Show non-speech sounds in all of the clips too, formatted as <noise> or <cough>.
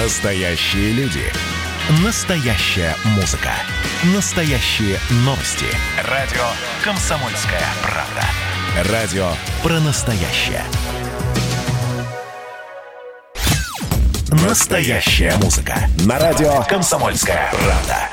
Настоящие люди. Настоящая музыка. Настоящие новости. Радио «Комсомольская правда». Радио про настоящее. Настоящая музыка. На радио «Комсомольская правда».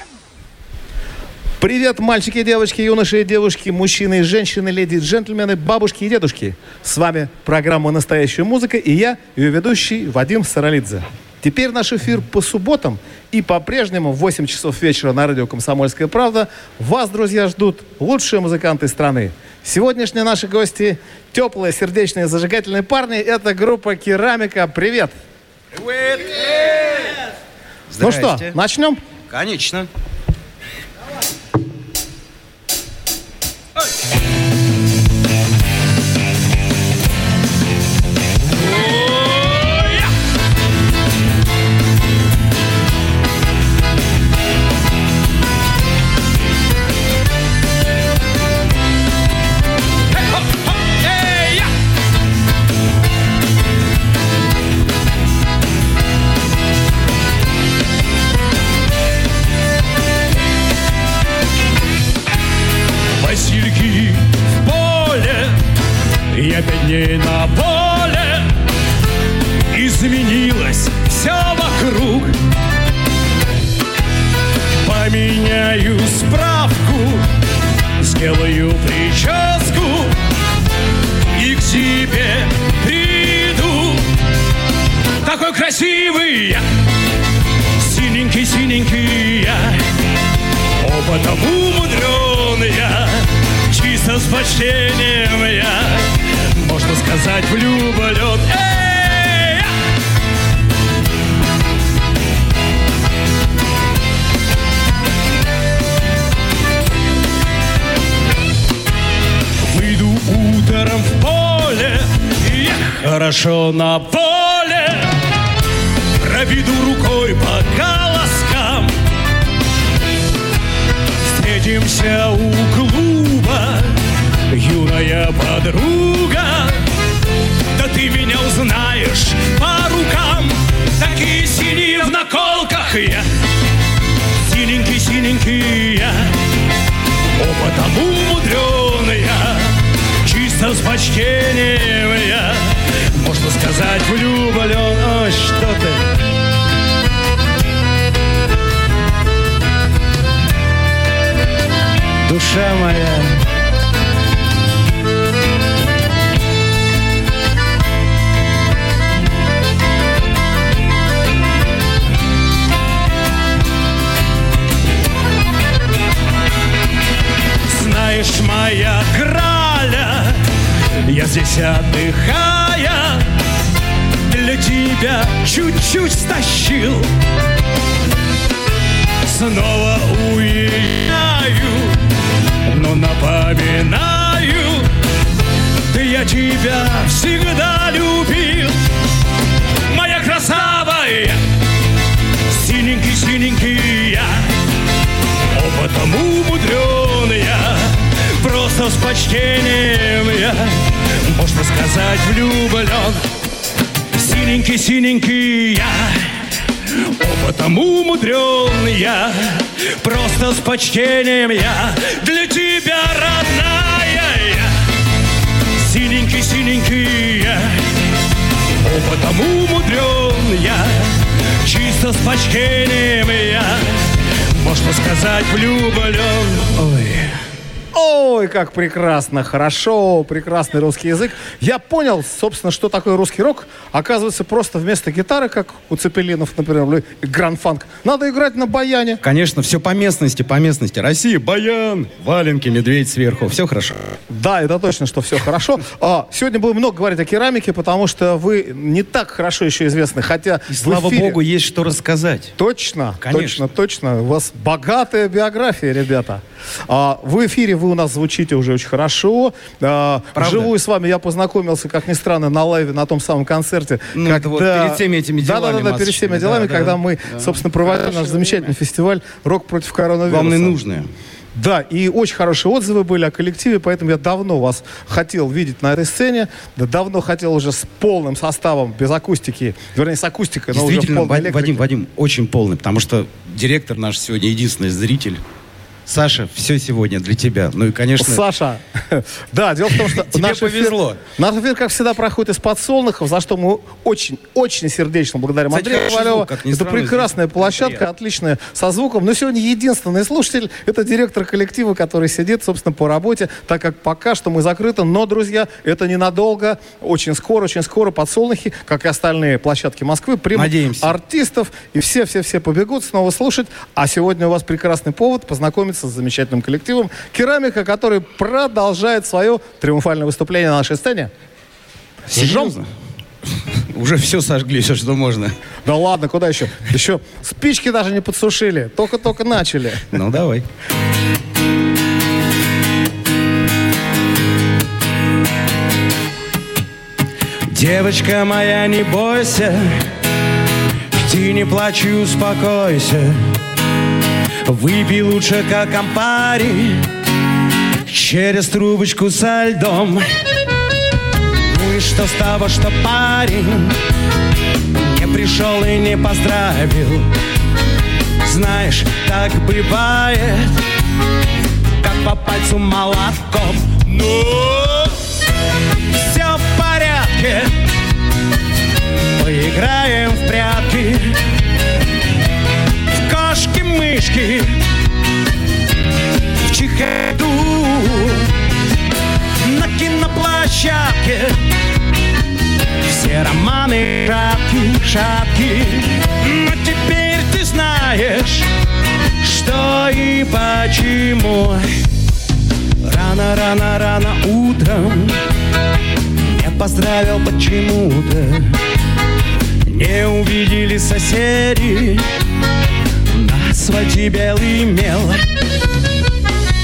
Привет, мальчики, девочки, юноши и девушки, мужчины и женщины, леди и джентльмены, бабушки и дедушки. С вами программа «Настоящая музыка» и я, ее ведущий Вадим Саралидзе. Теперь наш эфир по субботам и по-прежнему в 8 часов вечера на радио «Комсомольская правда». Вас, друзья, ждут лучшие музыканты страны. Сегодняшние наши гости – теплые, сердечные, зажигательные парни. Это группа «Керамика». Привет! Привет! Ну что, начнем? Конечно. Васильки сделаю прическу и к тебе приду. Такой красивый я, синенький-синенький я, опытом умудрен я, чисто с почтением я, можно сказать, влюблен. Эй! Утром в поле, я хорошо на поле, проведу рукой по колоскам. Встретимся у клуба, юная подруга. Да ты меня узнаешь по рукам, такие синие в наколках я. Синенький, синенький я, опытом умудрен я, чисто с почтением я, можно сказать, влюблен. Ой, что ты? Душа моя. Знаешь, моя я здесь отдыхая, для тебя чуть-чуть стащил. Снова уезжаю, но напоминаю, да я тебя всегда любил. Моя красава, я, синенький-синенький я, опытом умудрен я, просто с почтением я, можно сказать, влюблен. Синенький-синенький я, опытом умудрен я, просто с почтением я, для тебя родная я, синенький-синенький я, опытом умудрен я, чисто с почтением я, можно сказать, влюблен. Ой. Ой, как прекрасно, хорошо, прекрасный русский язык. Я понял, собственно, что такое русский рок. Оказывается, просто вместо гитары, как у Цепелинов, например, гранд-фанк, надо играть на баяне. Конечно, все по местности, по местности. Россия, баян, валенки, медведь сверху. Все хорошо. Да, это точно, что все хорошо. А, сегодня будем много говорить о керамике, потому что вы не так хорошо еще известны, хотя И слава эфире- богу, есть что рассказать. Точно, Конечно. точно, точно. У вас богатая биография, ребята. А, в эфире вы у нас звучите уже очень хорошо. А, Правда? вживую с вами я познакомился, как ни странно, на лайве на том самом концерте. Ну, это вот перед всеми этими Да, да, делами да, да, перед всеми делами, да, когда да, мы, собственно, проводили наш замечательный фестиваль «Рок против коронавируса». Главное, нужное. Да, и очень хорошие отзывы были о коллективе, поэтому я давно вас хотел видеть на этой сцене. Да, давно хотел уже с полным составом, без акустики, вернее, с акустикой, но уже в полной Вадим. Вадим, Вадим, очень полный, потому что директор наш сегодня единственный зритель. Саша, все сегодня для тебя. Ну и, конечно, Саша, <laughs> да, дело в том, что <laughs> Тебе наш эфир, повезло. наш эфир, как всегда, проходит из подсолнухов, за что мы очень, очень сердечно благодарим Кстати, Андрея Ковалева. Это прекрасная площадка, приятно. отличная, со звуком. Но сегодня единственный слушатель — это директор коллектива, который сидит, собственно, по работе, так как пока что мы закрыты. Но, друзья, это ненадолго. Очень скоро, очень скоро подсолнухи, как и остальные площадки Москвы, примут Надеемся. артистов, и все-все-все побегут снова слушать. А сегодня у вас прекрасный повод познакомиться с замечательным коллективом «Керамика», который продолжает свое триумфальное выступление на нашей сцене. серьезно? <laughs> Уже все сожгли, все, что можно. Да ладно, куда еще? Еще спички даже не подсушили, только-только начали. Ну, давай. Девочка моя, не бойся, ты не плачь и успокойся. Выпей лучше, как ампари, через трубочку со льдом. Ну и что с того, что парень не пришел и не поздравил? Знаешь, так бывает, как по пальцу молотком. Но все в порядке, поиграем в прятки, кошки-мышки, в чехарду, на киноплощадке. Все романы шапки, шапки Но теперь ты знаешь, что и почему Рано, рано, рано утром Не поздравил почему-то Не увидели соседи асфальте белый мел.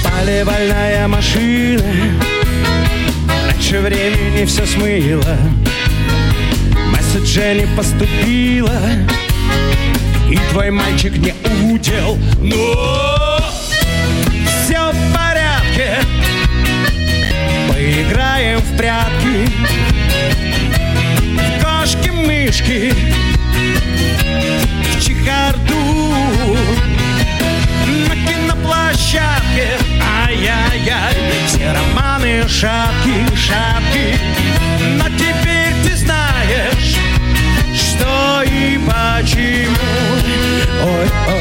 Поливальная машина. Раньше времени все смыло. Месседжа не поступило. И твой мальчик не удел. Но все в порядке. Поиграем в прятки. В кошки-мышки. В чехарду На киноплощадке Ай-яй-яй Все романы шапки, шапки. Но теперь ты знаешь Что и почему. Ой-ой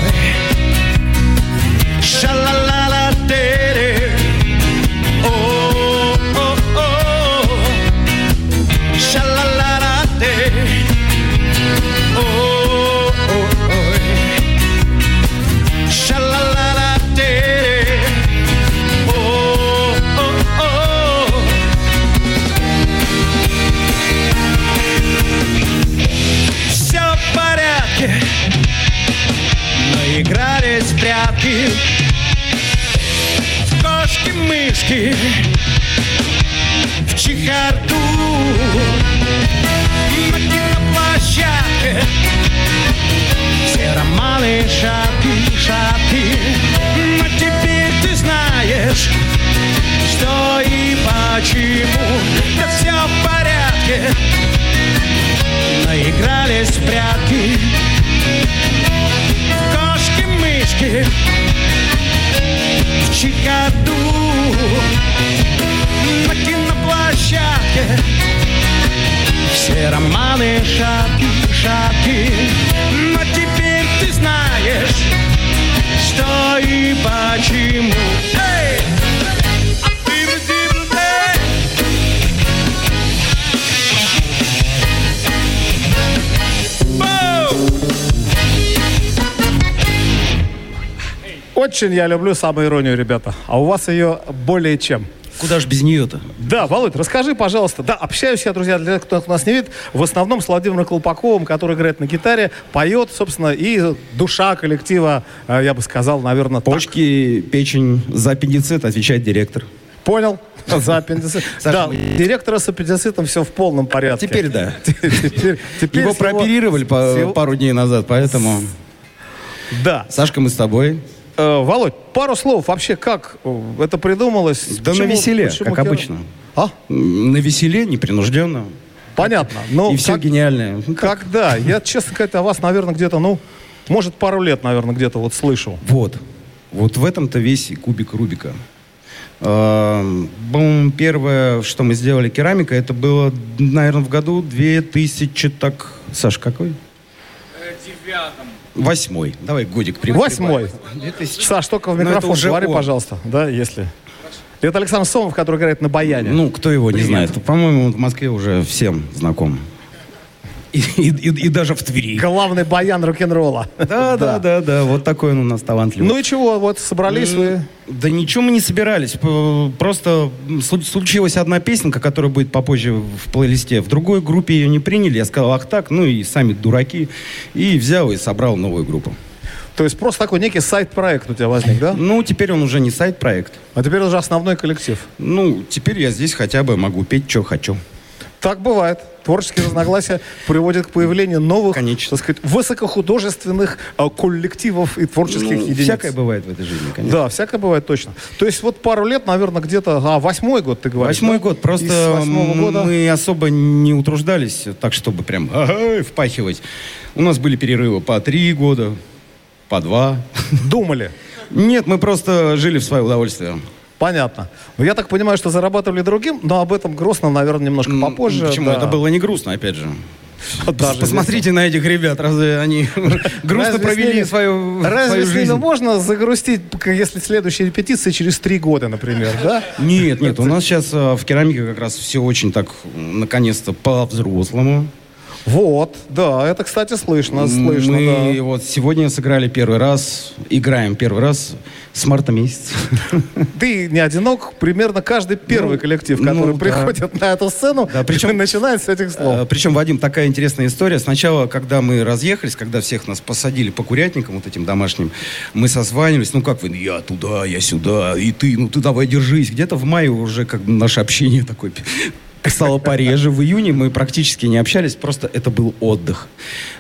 Очень я люблю самоиронию, ребята. А у вас ее более чем. Куда ж без нее-то? Да, Володь, расскажи, пожалуйста. Да, общаюсь я, друзья, для тех, кто нас не видит, в основном с Владимиром Колпаковым, который играет на гитаре, поет, собственно, и душа коллектива, э, я бы сказал, наверное, так. Почки, печень, за аппендицит отвечает директор. Понял? <laughs> За аппендицит. Да, директора с аппендицитом все в полном порядке. Теперь да. <laughs> Его прооперировали пару дней назад, поэтому... Да. Сашка, мы с тобой. Э, Володь, пару слов вообще, как э, это придумалось? Да на веселе, как Киров- обычно. А? На веселе, непринужденно. Понятно. Но и все как- гениальное. Ну, как- Когда? Я, честно сказать, о вас, наверное, где-то, ну, может, пару лет, наверное, где-то вот слышал. Вот. Вот в этом-то весь кубик Рубика. Эм, Первое, что мы сделали керамика, это было, наверное, в году 2000, так... Саш, какой? Восьмой. Давай годик прибавим. Восьмой. 2000. Саш, только в микрофон уже говори, он. пожалуйста. Да, если. Это Александр Сомов, который играет на баяне. Ну, кто его не Привет. знает? По-моему, он в Москве уже всем знаком. <laughs> И, и- и- и даже в Твери. Главный баян рок-н-ролла. <laughs> Да, да, да, да. Вот такой он у нас талантливый. Ну и чего, вот собрались вы. Да ничего мы не собирались. Просто случилась одна песенка, которая будет попозже в плейлисте. В другой группе ее не приняли. Я сказал, ах так, ну и сами дураки. И взял и собрал новую группу. То есть просто такой некий сайт-проект у тебя возник, да? Ну, теперь он уже не сайт-проект. А теперь уже основной коллектив. Ну, теперь я здесь хотя бы могу петь, что хочу. Так бывает. Творческие разногласия приводят к появлению новых, Конечно. так сказать, высокохудожественных э, коллективов и творческих Ну, единиц. всякое бывает в этой жизни, конечно. Да, всякое бывает точно. То есть вот пару лет, наверное, где-то... А, восьмой год, ты говоришь, Восьмой да? год. Просто года... мы особо не утруждались так, чтобы прям ага, впахивать. У нас были перерывы по три года, по два. думали. Нет, мы просто жили в свое удовольствие. Понятно. Но я так понимаю, что зарабатывали другим, но об этом грустно, наверное, немножко попозже. Почему? да. Это было не грустно, опять же. Даже Посмотрите на этих ребят, разве они <laughs> грустно Разве провели ними- свою, Разве свою жизнь? можно загрустить, если следующая репетиция через три года, например, да? Нет, нет, у нас сейчас э, в керамике как раз все очень так, наконец-то, по-взрослому. Вот, да, это, кстати, слышно, слышно, Мы да. вот сегодня сыграли первый раз, играем первый раз с марта месяца. <laughs> Ты не одинок, примерно каждый первый Ну, коллектив, ну, который да. приходит на эту сцену, Да, причем- <laughs> начинает с этих слов. Причем, Вадим, такая интересная история. Сначала, когда мы разъехались, когда всех нас посадили по курятникам вот этим домашним, мы созванивались, ну как вы, я туда, я сюда, и ты, ну ты давай держись. Где-то в мае уже как бы наше общение <laughs> такое стало пореже. В июне мы практически не общались, просто это был отдых.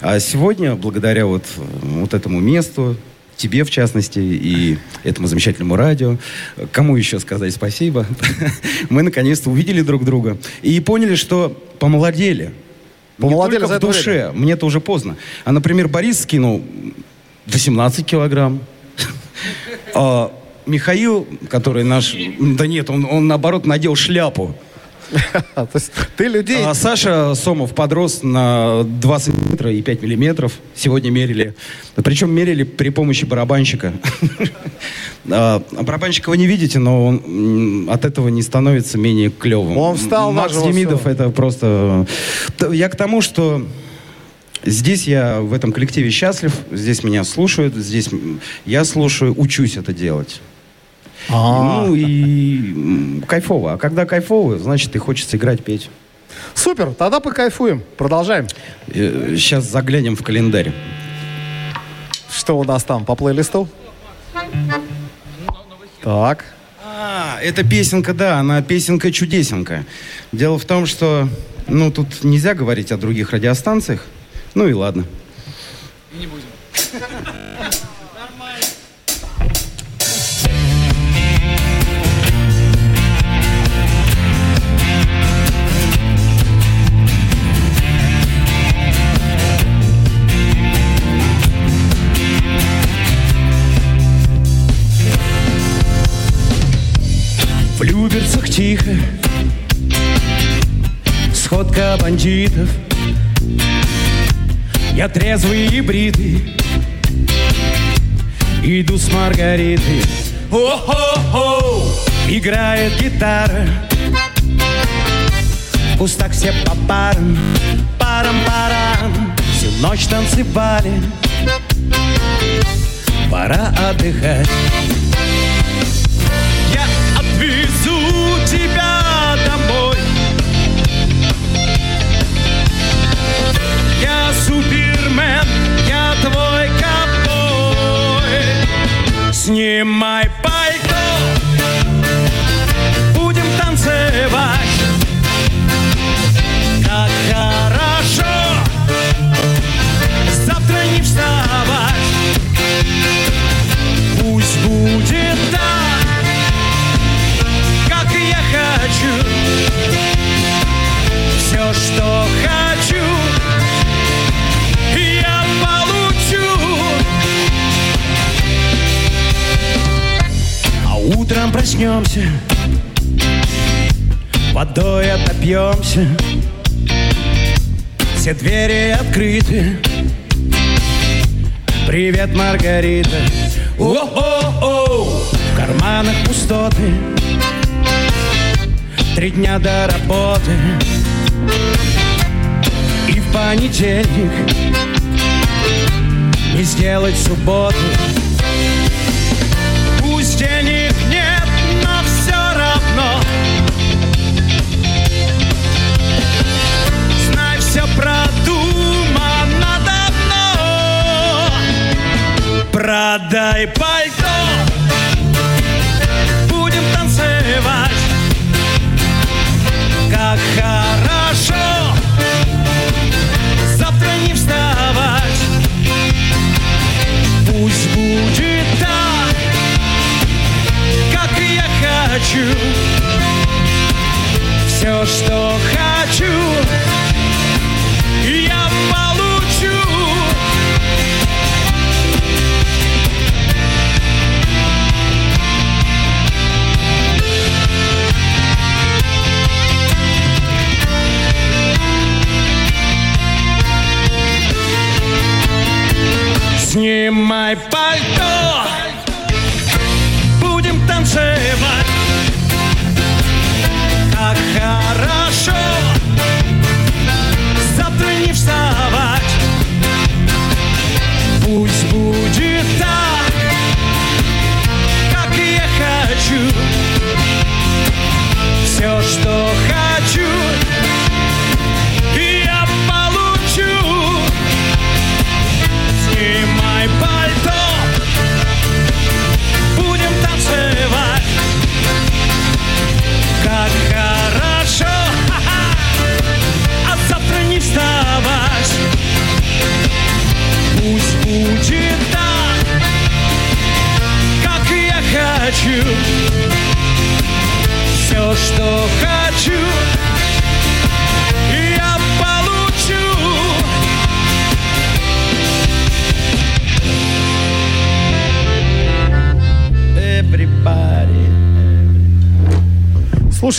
А сегодня, благодаря вот, вот этому месту, тебе, в частности, и этому замечательному радио. Кому еще сказать спасибо? <laughs> Мы наконец-то увидели друг друга и поняли, что помолодели. Помолодели за в это душе, мне-то уже поздно. А, например, Борис скинул 18 килограмм. <laughs> А Михаил, который наш... Да нет, он, он наоборот надел шляпу. <laughs> Ты людей... А Саша Сомов подрос на 2 сантиметра и 5 миллиметров. Сегодня мерили. Причем мерили при помощи барабанщика. <laughs> А Барабанщика вы не видите, но он от этого не становится менее клевым. Он встал Макс Демидов это просто... Т- Я к тому, что здесь я в этом коллективе счастлив, здесь меня слушают, здесь я слушаю, учусь это делать. А, Ну и кайфово. А когда кайфово, значит и хочется играть, петь. Супер, тогда покайфуем. Продолжаем. Сейчас заглянем в календарь. Что у нас там по плейлисту? Так. А, эта песенка, да, она песенка-чудесенка. Дело в том, что, ну, тут нельзя говорить о других радиостанциях. Ну и ладно. В тихо. Сходка бандитов. Я трезвый и бритый. Иду с Маргаритой. О-хо-хо! Играет гитара. В кустах все по парам Парам-парам Всю ночь танцевали. Пора отдыхать Снимай пальто, будем танцевать. Как хорошо, завтра не вставать. Пусть будет так, как я хочу. Все, что Утром проснемся, водой отопьемся, все двери открыты. Привет, Маргарита. О-о-о! В карманах пустоты. Три дня до работы. И в понедельник не сделать субботу. Продай пальто. Будем танцевать. Как хорошо. Завтра не вставать. Пусть будет так, как я хочу. Все, что хочу, Снимай пальто,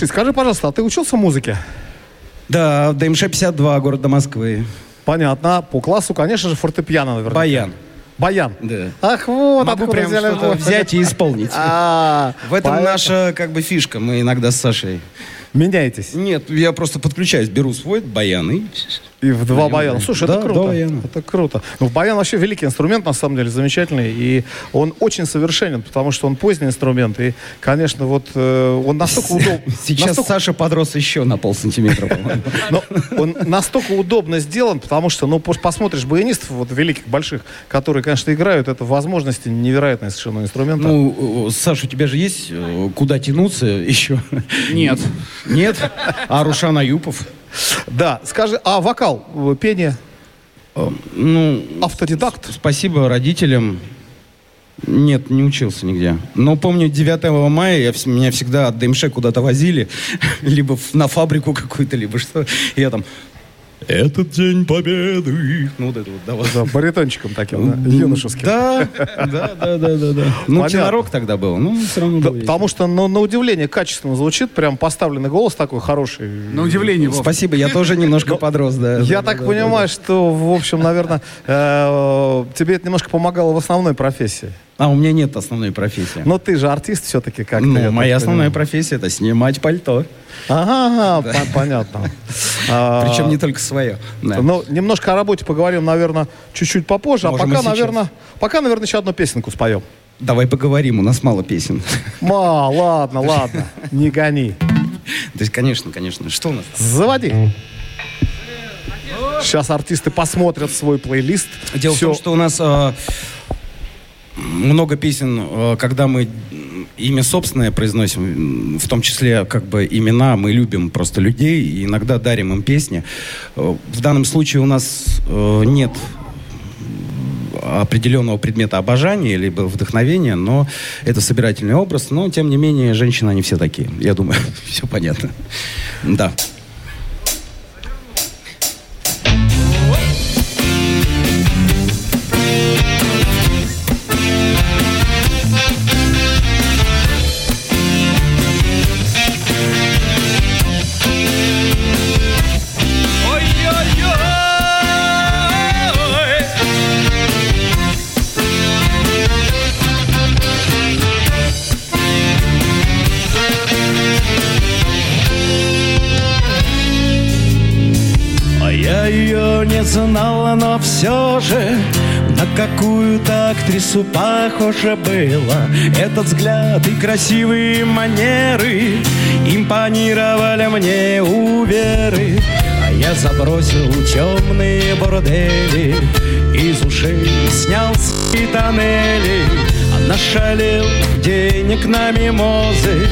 Слушай, скажи, пожалуйста, а ты учился музыке? Да, ДМШ 52 города Москвы. Понятно. По классу, конечно же, фортепиано, наверное. Баян. Баян. Да. Ах, вот Могу прям взяли вот. взять и исполнить. <laughs> А, В этом поэтому наша как бы фишка. Мы иногда с Сашей. Меняетесь. Нет, я просто подключаюсь, беру свой баян и... И в два Баян, баяна. Слушай, Да, это круто. Это круто. Ну, баян вообще великий инструмент, на самом деле, замечательный. И он очень совершенен, потому что он поздний инструмент. И, конечно, вот э, он настолько удобен. <laughs> Сейчас Саша подрос еще на полсантиметра, по-моему. <laughs> Но он настолько удобно сделан, потому что, ну, пос- посмотришь баянистов вот великих, больших, которые, конечно, играют, это возможности невероятные совершенно инструмента. Ну, э, Саш, у тебя же есть э, куда тянуться еще? Нет. Нет? А Рушан Аюпов? Да, скажи, а вокал, э, пение, Э, Ну, автодидакт? спасибо родителям. Нет, не учился нигде. Но помню, 9 мая я, меня всегда от ДМШ куда-то возили. <laughs> Либо на фабрику какую-то, либо что. Я там... Этот день победы. Ну, вот это вот. Да, баритончиком таким, да, юношеским. Да, да, да, да, да, да. Ну, кинорок тогда был, ну, все равно был потому что, ну, на удивление, качественно звучит, прям поставленный голос такой хороший. На удивление, Вов. Спасибо, я тоже немножко подрос, да. Я так понимаю, что, в общем, наверное, э, тебе это немножко помогало в основной профессии. Да. А у меня нет основной профессии. Но ты же артист все-таки как-то. Ну, моя основная понимаю. профессия это снимать пальто. Ага, ага, <laughs> по- понятно. <laughs> Причем не только свое. Да. Ну, немножко о работе поговорим, наверное, чуть-чуть попозже. Можем а пока, наверное, пока, наверное, еще одну песенку споем. Давай поговорим, у нас мало песен. <laughs> Ма, ладно, ладно, не гони. То есть, конечно, конечно. Что у нас? Заводи. Сейчас артисты посмотрят свой плейлист. Дело Всё. в том, что у нас э, много песен, э, когда мы имя собственное произносим, в том числе как бы имена, мы любим просто людей и иногда дарим им песни. Э, В данном случае у нас э, нет определенного предмета обожания либо вдохновения, но это собирательный образ, но тем не менее женщины они все такие. Я думаю, <laughs> все понятно. Да. Знала, но все же На какую-то актрису похоже было. Этот взгляд и красивые манеры Импонировали мне у Веры. А я забросил темные бордели Из ушей снял и тоннели. А нашалил денег на мимозы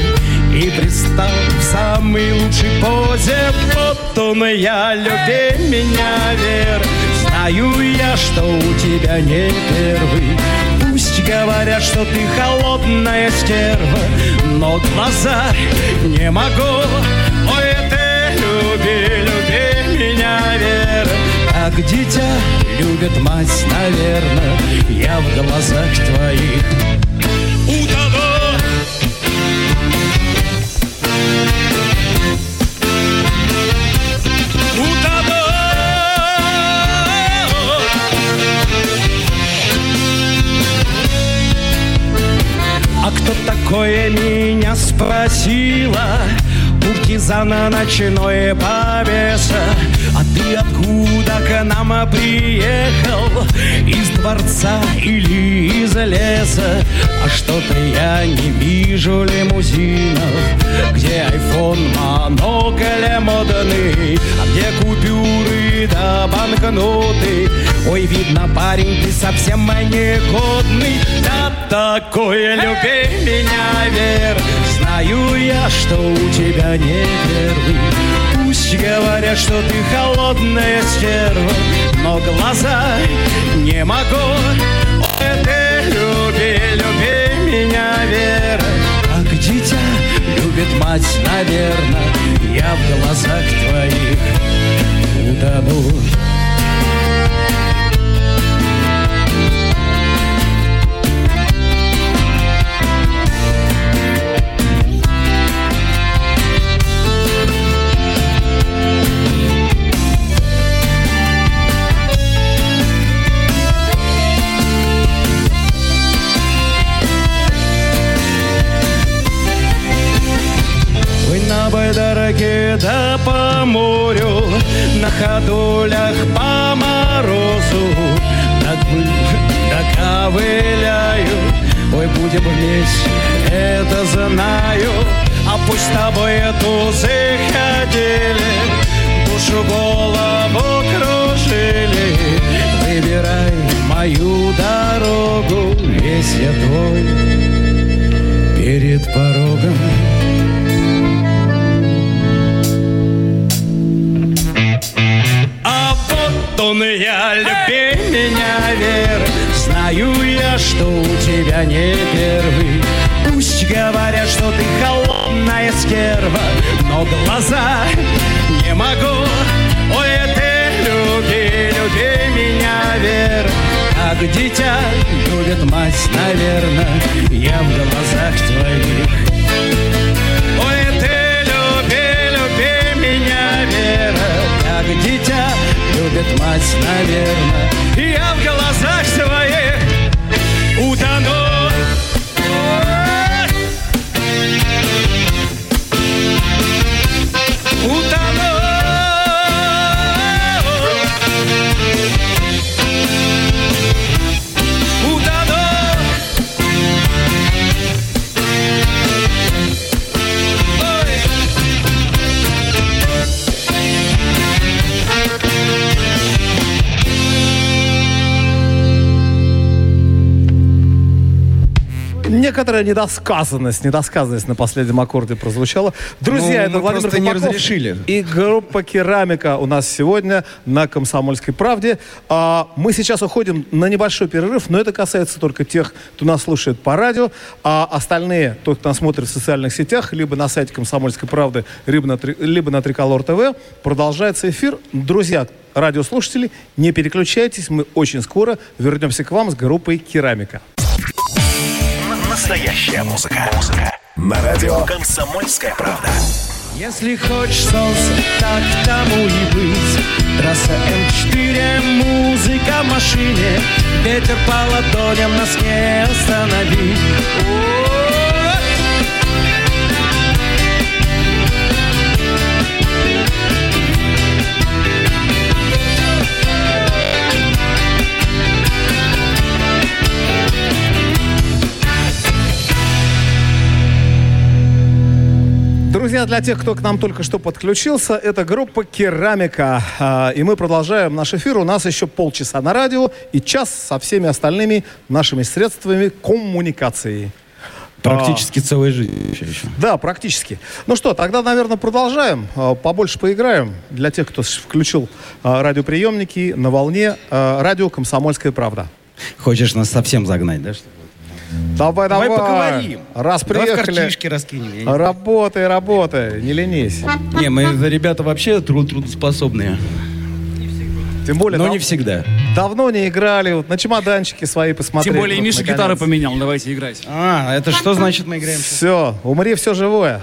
и пристал в самой лучшей позе. Вот он и я, люби меня, Вер. Знаю я, что у тебя не первый. Пусть говорят, что ты холодная стерва Но глаза не могу. Ой, ты люби, люби меня, Вер. Как дитя любит мать, наверное Я в глазах твоих Кто такое меня спросила? Куртизана ночное повеса А ты откуда к нам приехал? Из дворца или из леса? А что-то я не вижу лимузинов Где айфон, монокль модный А где купюры да банкноты Ой, видно, парень, ты совсем негодный Да такое люби меня, Вер. Знаю я, что у тебя не первый Пусть говорят, что ты холодная стерва Но глаза не могу. Ой, ты люби, люби меня, Вера Как дитя любит мать, наверное Я в глазах твоих утону байдарке да по морю На ходулях по морозу. Доковыляю Ой, будем вместе, это знаю. А пусть с тобой тузы ходили Душу голову кружили. Выбирай мою дорогу Весь я твой. Перед порогом вот он и я, люби меня, Вера. Знаю я, что у тебя не первый. Пусть говорят, что ты холодная стерва Но глаза не могу. Ой, ты люби, люби меня, Вера. Как дитя любит мать, наверное Я в глазах твоих любит мать, наверное Я в глазах своих утону. Утону Некоторая недосказанность, недосказанность на последнем аккорде прозвучала. Друзья, Ну, это Владимир просто не разрешили. И группа «Керамика» у нас сегодня на «Комсомольской правде». А, мы сейчас уходим на небольшой перерыв, но это касается только тех, кто нас слушает по радио. А остальные, тот, кто нас смотрит в социальных сетях, либо на сайте «Комсомольской правды», либо на, либо на Триколор ТВ, продолжается эфир. Друзья, радиослушатели, не переключайтесь, мы очень скоро вернемся к вам с группой «Керамика». Настоящая музыка. Музыка. На радио «Комсомольская правда». Если хочешь солнце, так тому и быть Трасса М4, музыка в машине Ветер по ладоням нас не остановить Друзья, для тех, кто к нам только что подключился, это группа «Керамика». А, И мы продолжаем наш эфир. У нас еще полчаса на радио и час со всеми остальными нашими средствами коммуникации. Практически целая жизнь еще. Да, практически. Ну что, тогда, наверное, продолжаем. А, Побольше поиграем. Для тех, кто включил а, радиоприемники на волне а, радио «Комсомольская правда». Хочешь нас совсем загнать, да? что? Давай, давай. Давай поговорим. Раз Давай в приехали. картишки раскинем. Работай, работай, не ленись. Не, мы ребята вообще труд трудоспособные. Тем более, Но дав- не всегда. давно не играли, вот на чемоданчики свои посмотрели. Тем более и вот, Миша наконец. гитару поменял, давайте играть. А, это что значит мы играем? сейчас? Все, умри, все живое.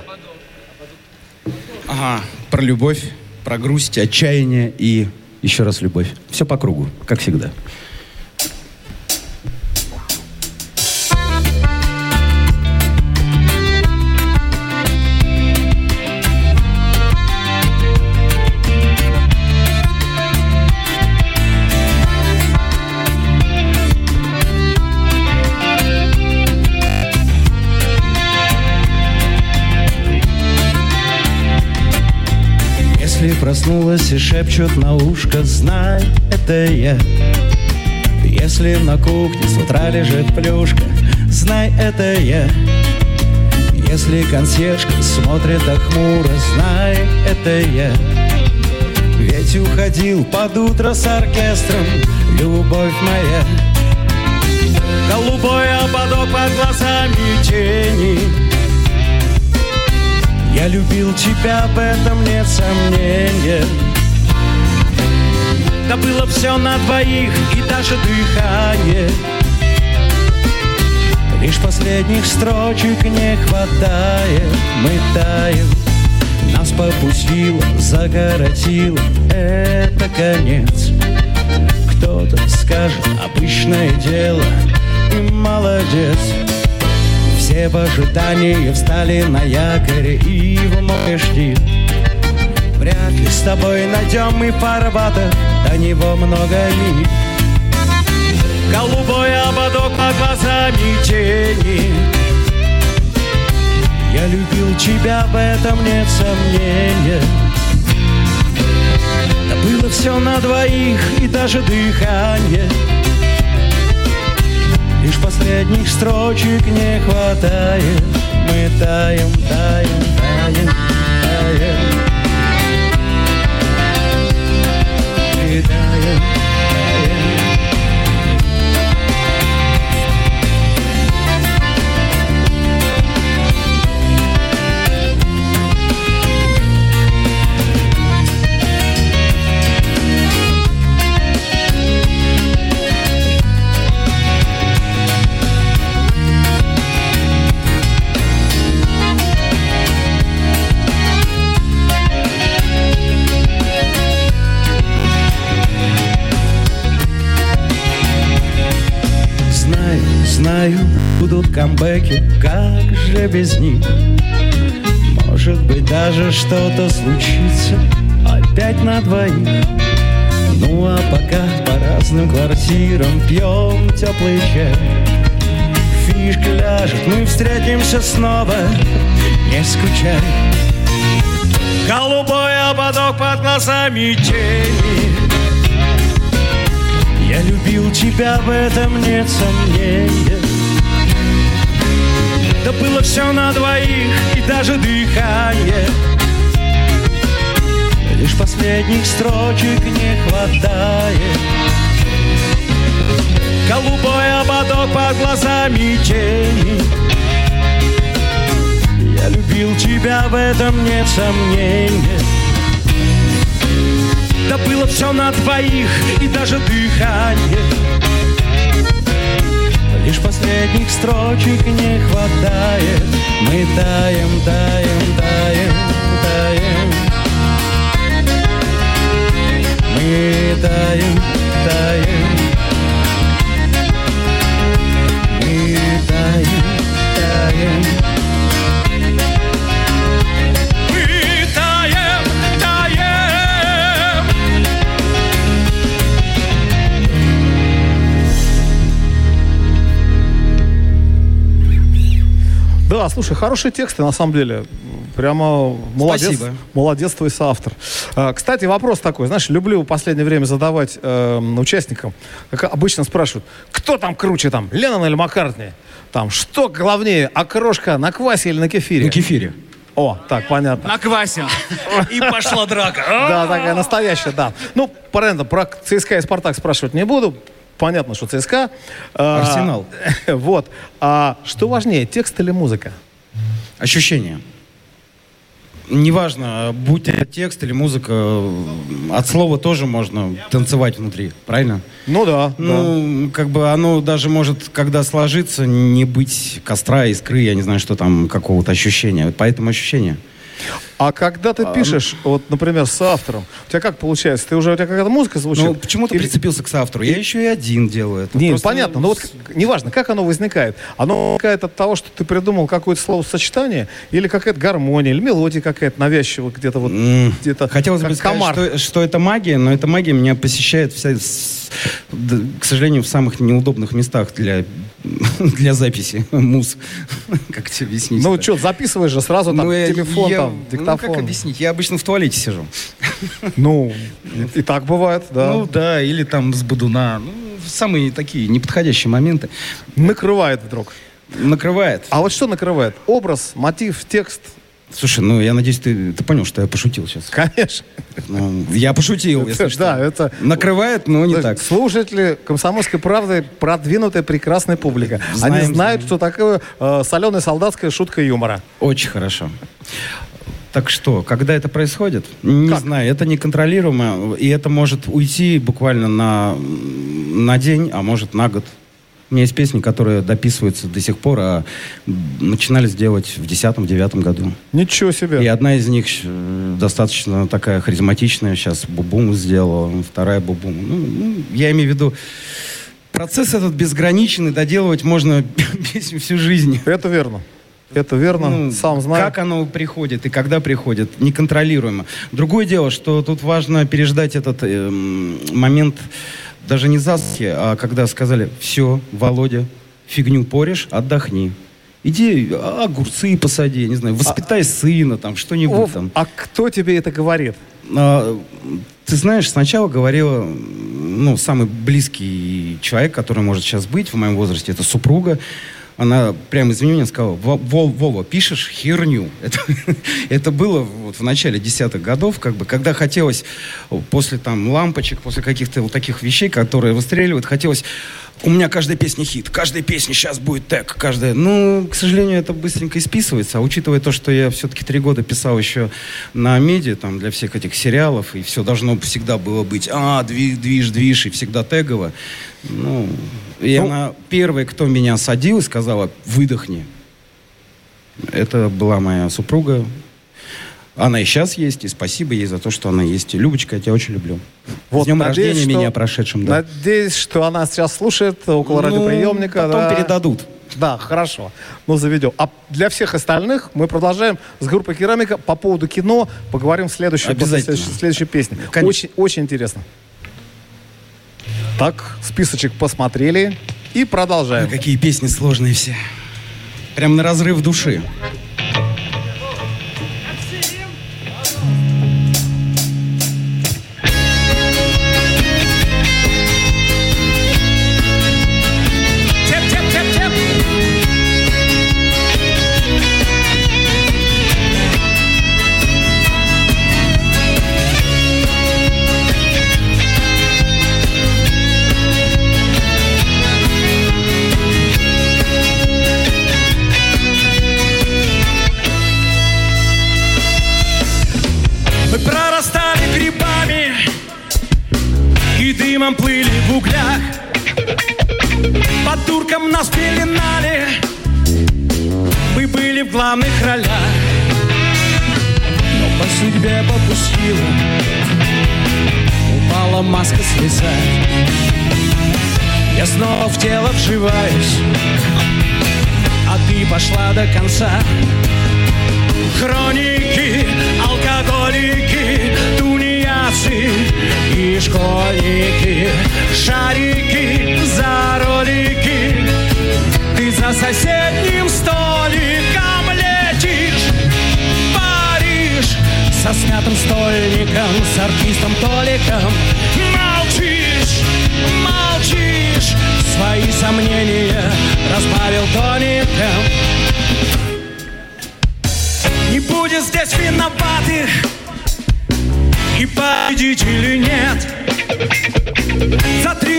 Ага, про любовь, про грусть, отчаяние и еще раз любовь. Все по кругу, как всегда. Проснулась и шепчут на ушко, знай, это я. Если на кухне с утра лежит плюшка, знай, это я. Если консьержка смотрит так хмуро, знай, это я. Ведь уходил под утро с оркестром, любовь моя. Голубой ободок под глазами тени Я любил тебя, в этом нет сомнения. Да было все на двоих и даже дыхание. Лишь последних строчек не хватает. Мы таем, нас попустило, загородило Это конец. Кто-то скажет, обычное дело. И молодец все в ожидании встали на якоре и в море ждит. Вряд ли с тобой найдем мы фарватер, до него много миль. Голубой ободок под глазами тени. Я любил тебя, в этом нет сомнения. Да было все на двоих и даже дыхание. Последних строчек не хватает. Мы таем, таем, таем, таем камбэки, как же без них? Может быть даже что-то случится опять на двоих. Ну а пока по разным квартирам пьем теплый чай. Фишка ляжет, мы встретимся снова, не скучай. Голубой ободок под глазами тени. Я любил тебя, в этом нет сомнения Да было все на двоих и даже дыхание. Лишь последних строчек не хватает. Голубой ободок под глазами тени. Я любил тебя, в этом нет сомнения. Да было все на двоих и даже дыхание Лишь последних строчек не хватает. Мы таем, таем, таем, таем. Мы таем, таем. Мы таем, таем. Мы Да, слушай, хорошие тексты, на самом деле. Прямо молодец. Спасибо. Молодец твой соавтор. А, Кстати, вопрос такой. Знаешь, люблю в последнее время задавать эм, участникам. Как обычно спрашивают, кто там круче, там, Леннон или Маккартни? Там, что главнее, окрошка на квасе или на кефире? На кефире. О, так, понятно. На квасе. <laughs> И пошла драка. Да, такая настоящая, да. Ну, понятно, про ЦСКА и Спартак спрашивать не буду. Понятно, что ЦСКА. А, Арсенал. <laughs> Вот. А что важнее, текст или музыка? Ощущение. Неважно, будь это текст или музыка, от слова тоже можно танцевать внутри, правильно? Ну да, да. Ну, как бы оно даже может, когда сложится, не быть костра, искры, я не знаю, что там, какого-то ощущения. Поэтому ощущение. А когда ты пишешь, вот, например, с автором, у тебя как получается? Ты уже, у тебя какая-то музыка звучит? Ну, почему ты Или- прицепился к соавтору? Я еще и один делаю это. Не, Просто, понятно, но вот к- неважно, как оно возникает. Оно возникает от того, что ты придумал какое-то словосочетание, или какая-то гармония, или мелодия какая-то навязчивая где-то вот, М, где-то Хотелось бы сказать, комар. что, что это магия, но эта магия меня посещает, вся, к сожалению, в самых неудобных местах для, <laughs> для записи муз. <laughs> Как тебе объяснить? Ну что, записываешь же сразу там Ну, телефон, я- там, Ну, диктофон. как объяснить? Я обычно в туалете сижу. <laughs> Ну, и, и так бывает, да. Ну, да, или там с бодуна. Ну, самые такие неподходящие моменты. Накрывает вдруг. Накрывает. А вот что накрывает? Образ, мотив, текст? Слушай, ну, я надеюсь, ты, ты понял, что я пошутил сейчас. Конечно. Ну, я пошутил, если Это- что. да, это- Накрывает, но не так. Слушатели «Комсомольской правды» продвинутая прекрасная публика. Знаем, Они знают, знаем. что такое э, соленая солдатская шутка юмора. Очень хорошо. Так что, когда это происходит? Не Как? знаю, это неконтролируемо, и это может уйти буквально на, на день, а может на год. У меня есть песни, которые дописываются до сих пор, а начинали сделать в 10-9 году. Ничего себе. И одна из них э, достаточно такая харизматичная, сейчас Бубум сделала, вторая Бубум. Ну, ну, я имею в виду, процесс этот безграничен, и доделывать можно <laughs> песню всю жизнь. Это верно. Это верно. Ну, Сам знаю. Как оно приходит и когда приходит, неконтролируемо. Другое дело, что тут важно переждать этот эм, момент даже не засухи, а когда сказали, все, Володя, фигню порешь, отдохни. Иди а, огурцы посади, не знаю, воспитай сына, там, что-нибудь Вов, там. а кто тебе это говорит? А, ты знаешь, сначала говорила, ну, самый близкий человек, который может сейчас быть в моем возрасте, это супруга. Она прямо, извини меня, сказала, «Во- Вол- Вова, пишешь херню. <laughs> Это, это было вот в начале десятых годов, как бы, когда хотелось после там лампочек, после каких-то вот таких вещей, которые выстреливают, хотелось у меня каждая песня хит, каждая песня сейчас будет тег, каждая. Ну, к сожалению, это быстренько исписывается. А учитывая то, что я все-таки три года писал еще на медиа, там, для всех этих сериалов, и все должно всегда было быть, а, движ, движ, движ, и всегда тегово. Ну, и Ну- она первая, кто меня садил и сказала, выдохни. Это была моя супруга. Она и сейчас есть, и спасибо ей за то, что она есть. И, Любочка, я тебя очень люблю. С днем надеюсь, рождения что- меня прошедшим, да. Надеюсь, что она сейчас слушает около Ну, радиоприемника. Потом да. передадут. Да, хорошо. Ну, заведем. А для всех остальных мы продолжаем с группой «Керамика». По поводу кино поговорим в следующей, после Обязательно. следующей, следующей песни. Конечно. Очень, очень интересно. Так, списочек посмотрели и продолжаем. Какие песни сложные все. Прям на разрыв души.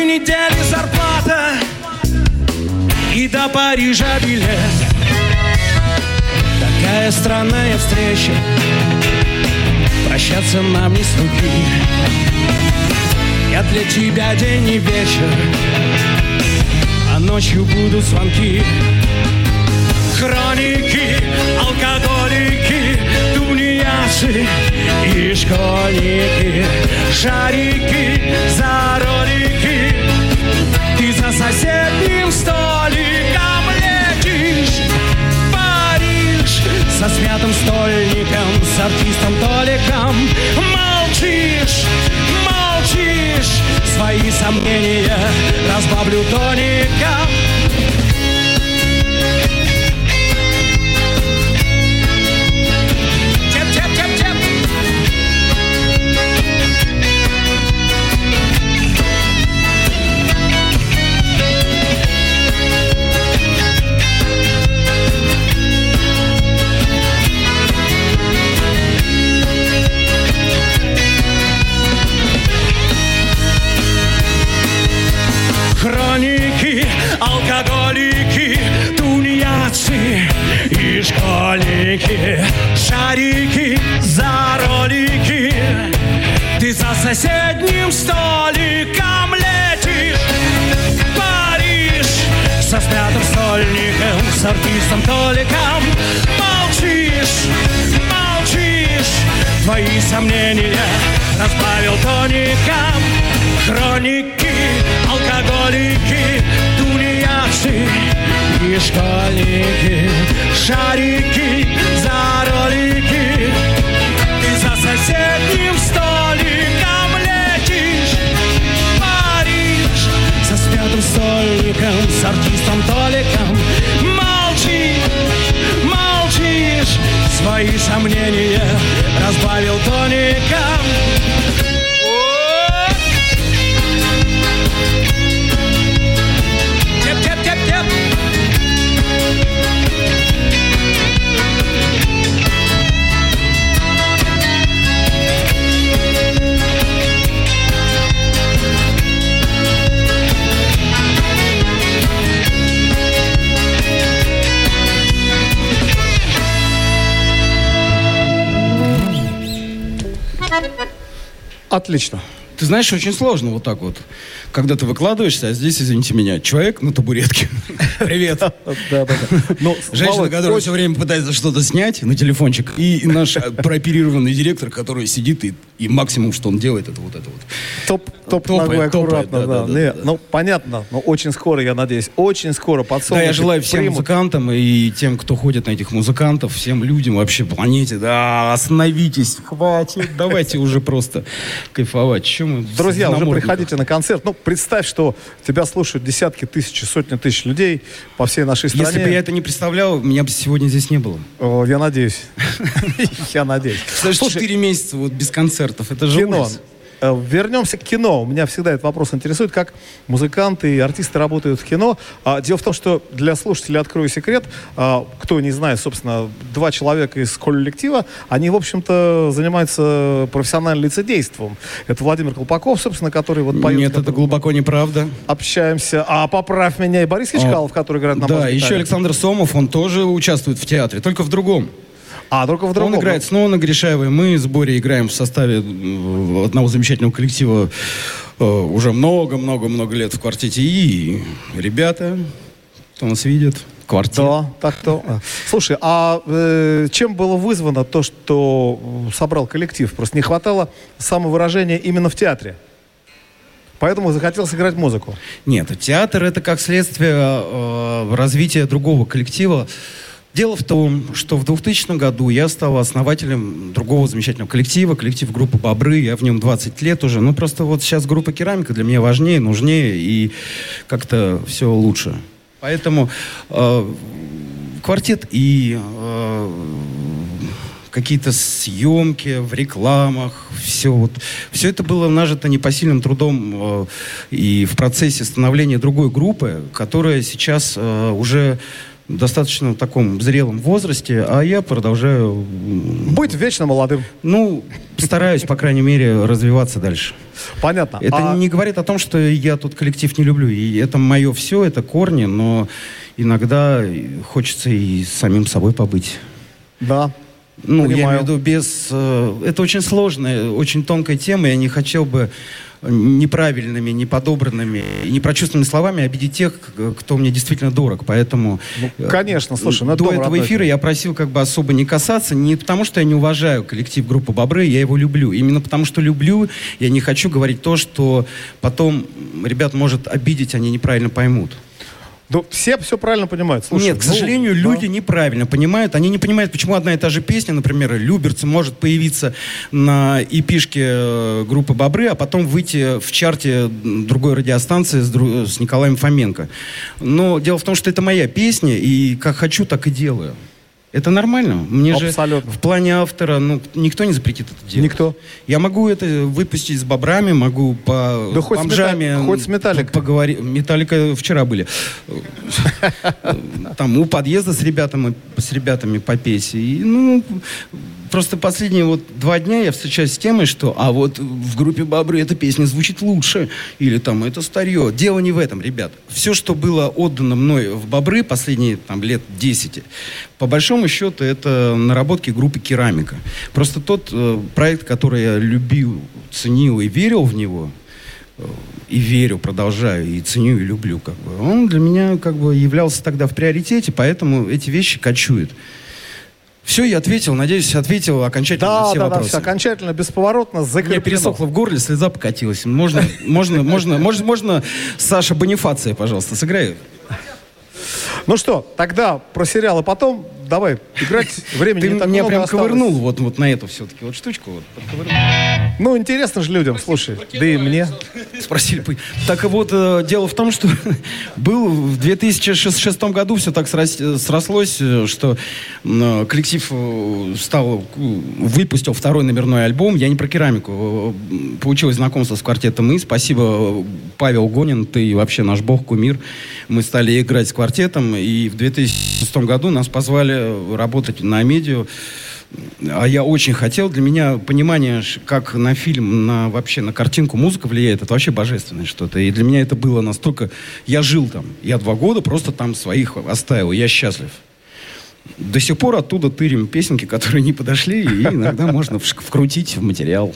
Недели зарплата и до Парижа билет. Такая странная встреча, прощаться нам не с. Я для тебя день и вечер, а ночью будут звонки. Хроники, алкоголики, тунеядцы и школьники, шарики за ролики. Соседним столиком летишь в Париж со смятым стольником, с артистом Толиком. Молчишь, молчишь, свои сомнения разбавлю тоником. Школьники, шарики за ролики. Ты за соседним столиком летишь в Париж со смятым стольником, с артистом Толиком. Молчишь, молчишь, твои сомнения разбавил тоником. Хроники, алкоголики, тунеядцы и школьники, шарики за ролики. Ты за соседним столиком летишь в Париж со смятым столиком, с артистом Толиком. Молчи, молчишь, свои сомнения разбавил тоником. Отлично. Ты знаешь, очень сложно вот так вот, когда ты выкладываешься, а здесь, извините меня, человек на табуретке. Привет. Да, да, да. Ну, Женщина, которая все время пытается что-то снять на телефончик, и наш <laughs> прооперированный директор, который сидит и, и максимум, что он делает, это вот это вот. Топ, топ Топает, ногой топает, аккуратно, да, да. да, да, Не, да. Ну, понятно, но очень скоро, я надеюсь, очень скоро Да, подсолнухи я желаю всем примут. музыкантам и тем, кто ходит на этих музыкантов, всем людям вообще планете, да, остановитесь, хватит, давайте уже просто кайфовать. Чем Друзья, уже приходите на концерт. Ну, представь, что тебя слушают десятки тысяч, сотни тысяч людей по всей нашей стране. Если бы я это не представлял, меня бы сегодня здесь не было. О, я надеюсь. <laughs> Я надеюсь. Слушай, 4 месяца вот без концертов, это же кино. Э, Вернемся к кино. Меня всегда этот вопрос интересует, как музыканты и артисты работают в кино. А, Дело в том, что для слушателей открою секрет. А, Кто не знает, собственно, два человека из коллектива, они, в общем-то, занимаются профессиональным лицедейством. Это Владимир Колпаков, собственно, который вот поет. Нет, это глубоко неправда. Общаемся. А поправь меня и Борис Хичкалов, который играет на Да, еще Александр Сомов, он тоже участвует в театре, только в другом. А, только в другом. Он играет с Ноной Гришаевой, мы с Борей играем в составе э, одного замечательного коллектива э, уже много-много-много лет в квартете. И ребята, кто нас видит, квартет. Да, так то. А. Слушай, а э, чем было вызвано то, что собрал коллектив? Просто не хватало самовыражения именно в театре. Поэтому захотелось играть музыку. Нет, театр это как следствие э, развития другого коллектива. Дело в том, что в 2000 году я стал основателем другого замечательного коллектива, коллектив группы «Бобры». Я в нем 20 лет уже. Ну, просто вот сейчас группа «Керамика» для меня важнее, нужнее и как-то все лучше. Поэтому э, квартет и э, какие-то съемки в рекламах, все вот, все это было нажито непосильным трудом э, и в процессе становления другой группы, которая сейчас э, уже достаточно таком зрелом возрасте, а я продолжаю, Быть вечно молодым. ну, стараюсь, по крайней мере, развиваться дальше. Понятно. Это А- не говорит о том, что я тут коллектив не люблю. И это мое все, это корни, но иногда хочется и самим собой побыть. Да. Ну, я Понимаю. имею в виду без... э, это очень сложная, очень тонкая тема. Я не хотел бы неправильными, неподобранными непрочувственными словами обидеть тех, к- кто мне действительно дорог. Поэтому Ну, э, конечно, слушай, ну это до этого родной. эфира я просил как бы особо не касаться, не потому что я не уважаю коллектив группы Бобры, я его люблю. Именно потому что люблю, я не хочу говорить то, что потом ребят может обидеть, они неправильно поймут. Ну, все все правильно понимают. Слушай, Нет, к ну, сожалению, да. люди неправильно понимают. Они не понимают, почему одна и та же песня, например, «Люберцы» может появиться на эпишке э, группы «Бобры», а потом выйти в чарте другой радиостанции с, дру- с Николаем Фоменко. Но дело в том, что это моя песня, и как хочу, так и делаю. Это нормально. Мне Абсолютно. же в плане автора ну, никто не запретит это делать. Никто. Я могу это выпустить с бобрами, могу по Да хоть с бомжами Метал- хоть с Металликой. поговорить. Металлика вчера были. <laughs> Там у подъезда с ребятами, с ребятами попеть. И, ну, просто последние вот два дня я встречаюсь с темой, что а вот в группе Бобры эта песня звучит лучше. Или там это старье. Дело не в этом, ребят. Все, что было отдано мной в Бобры последние там лет 10, по большому счету это наработки группы Керамика. Просто тот э, проект, который я любил, ценил и верил в него, э, и верю, продолжаю, и ценю, и люблю, как бы, он для меня как бы являлся тогда в приоритете, поэтому эти вещи кочуют. Все, я ответил, надеюсь, ответил окончательно на Да, все да, да, вопросы. все окончательно, бесповоротно, Мне закреплено. пересохло в горле, слеза покатилась. Можно, можно, можно, можно, можно Саша Бонифация, пожалуйста, сыграй. Ну что, тогда про сериалы потом. Давай, играть времени Ты не так меня много прям осталось. ковырнул вот, вот на эту все-таки вот штучку. Вот, подковырнул. Ну, интересно же людям, слушай. Да и мне. Спросили. Так вот, э, дело в том, что <laughs> был в 2006 году все так срос- срослось, э, что э, коллектив стал, выпустил второй номерной альбом. Я не про керамику. Получилось знакомство с квартетом «И». Спасибо, Павел Гонин, ты вообще наш бог, кумир. Мы стали играть с квартетом, и в 2006 году нас позвали работать на медиа. А я очень хотел. Для меня понимание, как на фильм, на вообще на картинку музыка влияет, это вообще божественное что-то. И для меня это было настолько... Я жил там. Я два года просто там своих оставил. Я счастлив. До сих пор оттуда тырим песенки, которые не подошли, и иногда можно вкрутить в материал.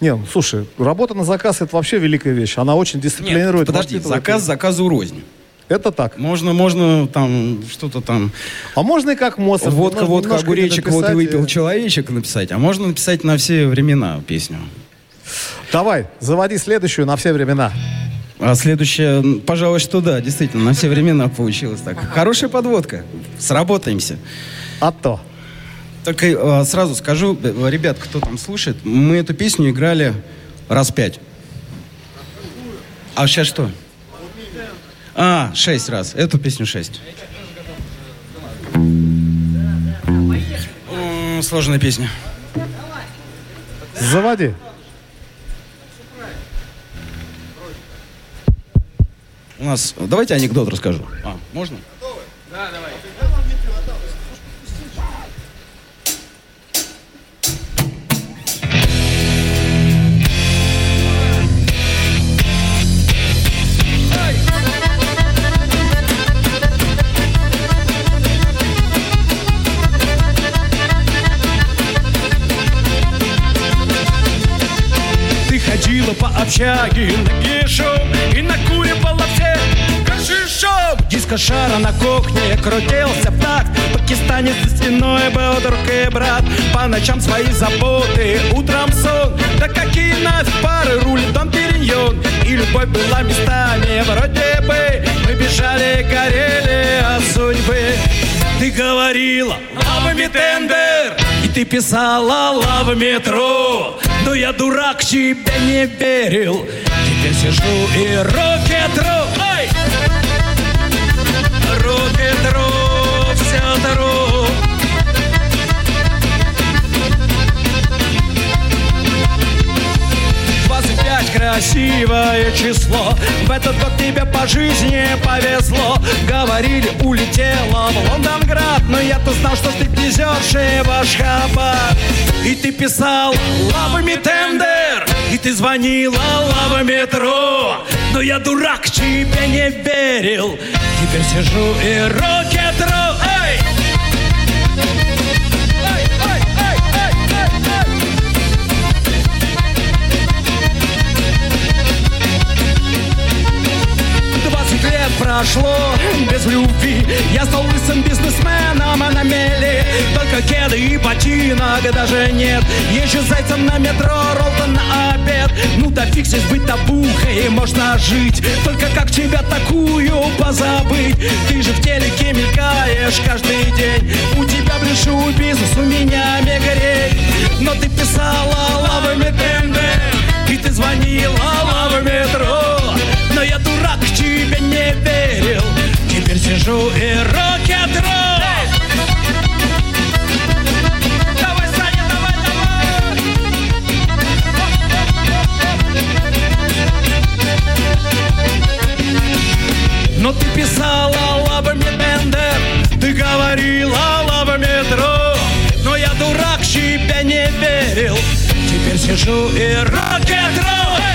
Не, ну, слушай, работа на заказ это вообще великая вещь. Она очень дисциплинирует. подожди, воспитывает. заказ заказу рознь. Это так. Можно, можно там что-то там... А можно и как Моцарт. Водка, немножко- водка, огуречек, вот и выпил э. человечек написать. А можно написать на все времена песню. Давай, заводи следующую на все времена. А следующее, м, пожалуй, что да, действительно, на все времена получилось так. Хорошая подводка. Сработаемся. А то. Только э, сразу скажу, э, ребят, кто там слушает, мы эту песню играли раз пять. А сейчас что? А, шесть раз. Эту песню шесть. Сложная песня. Заводи. У нас... Давайте анекдот расскажу. А, можно? Ты общаге нагишом И накуривала всех гашишом Дискошара на кухне крутился в такт Пакистанец за стеной был друг и брат. По ночам свои заботы, утром сон. Да какие нафиг пары рулит дом Периньон И любовь была местами вроде бы Мы бежали, горели от судьбы. Ты говорила, лава тендер. И ты писала лава метро Но я дурак, тебе не верил Теперь сижу и рокет-рок Ай! Рокет-рок, все дорог счастливое число. В этот год тебе по жизни повезло. Говорили, улетела в Лондонград Но я-то знал, что ты везешь и в Ашхабад И ты писал лавами тендер И ты звонила лава метро. Но я дурак, тебе не верил. Теперь сижу и рокет-ролл прошло без любви. Я стал лысым бизнесменом а на мели Только кеды и ботинок даже нет. Езжу зайцем на метро, Ролтон на обед. Ну да фиг здесь быть табухой, можно жить. Только как тебя такую позабыть? Ты же в телеке мелькаешь каждый день. У тебя ближе бизнес, у меня мегарей Но ты писала лавами тендер И ты звонила лавами метро. Но я дурак, тебе не верил. Теперь сижу и давай Но ты писала лавами бендер Ты говорила лавами метро Но я дурак, тебе не верил. Теперь сижу и рокет-ролл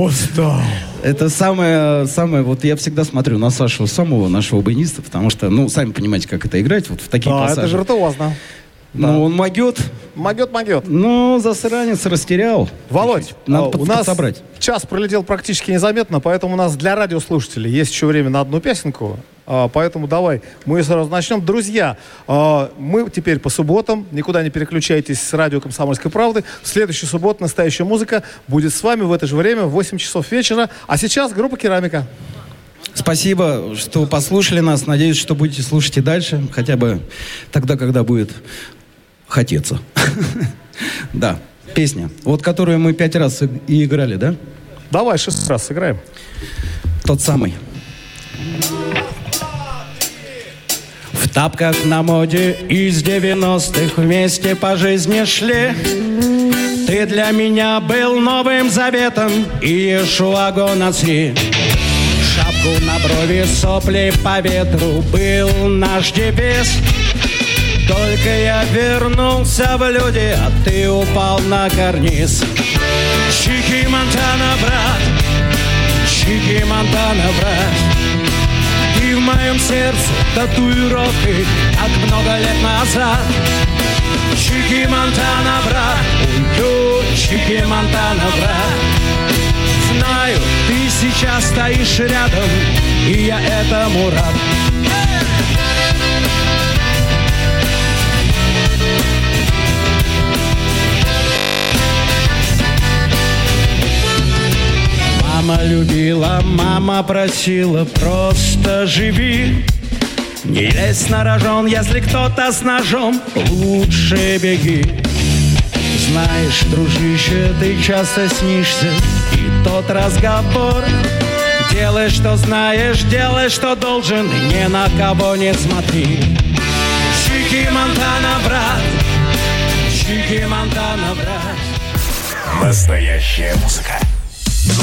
Устал. Это самое, самое, вот я всегда смотрю на Сашу Самого, нашего баяниста, потому что, ну, сами понимаете, как это играть, вот в такие Да, пассажи. это же виртуозно. Ну, он могет, Могет, могет. но засранец растерял. Володь, Надо а, у нас подсобрать. час пролетел практически незаметно, поэтому у нас для радиослушателей есть еще время на одну песенку. А, поэтому давай, мы сразу начнем. Друзья, а, мы теперь по субботам, никуда не переключайтесь с радио «Комсомольской правды». В следующую субботу настоящая музыка будет с вами в это же время в 8 часов вечера. А сейчас группа «Керамика». Спасибо, что послушали нас. Надеюсь, что будете слушать и дальше, хотя бы тогда, когда будет хотеться. <laughs> Да, песня, вот которую мы пять раз и- играли, да? Давай, шесть раз сыграем. Тот самый. В тапках на моде из 90-х вместе по жизни шли. Ты для меня был новым заветом и Иешуа Гонацри. Шапку на брови, сопли по ветру был наш девиз. Только я вернулся в люди, а ты упал на карниз. Чики Монтана, брат, Чики Монтана, брат. Ты в моем сердце татуировкой, как много лет назад. Чики Монтана, брат, ой, Чики Монтана, брат. Знаю, ты сейчас стоишь рядом, и я этому рад. Мама любила, мама просила, просто живи. Не лезь на рожон, если кто-то с ножом, лучше беги. Знаешь, дружище, ты часто снишься, и тот разговор. Делай, что знаешь, делай, что должен, и ни на кого не смотри. Чики Монтана, брат, Чики Монтана, брат. Настоящая музыка.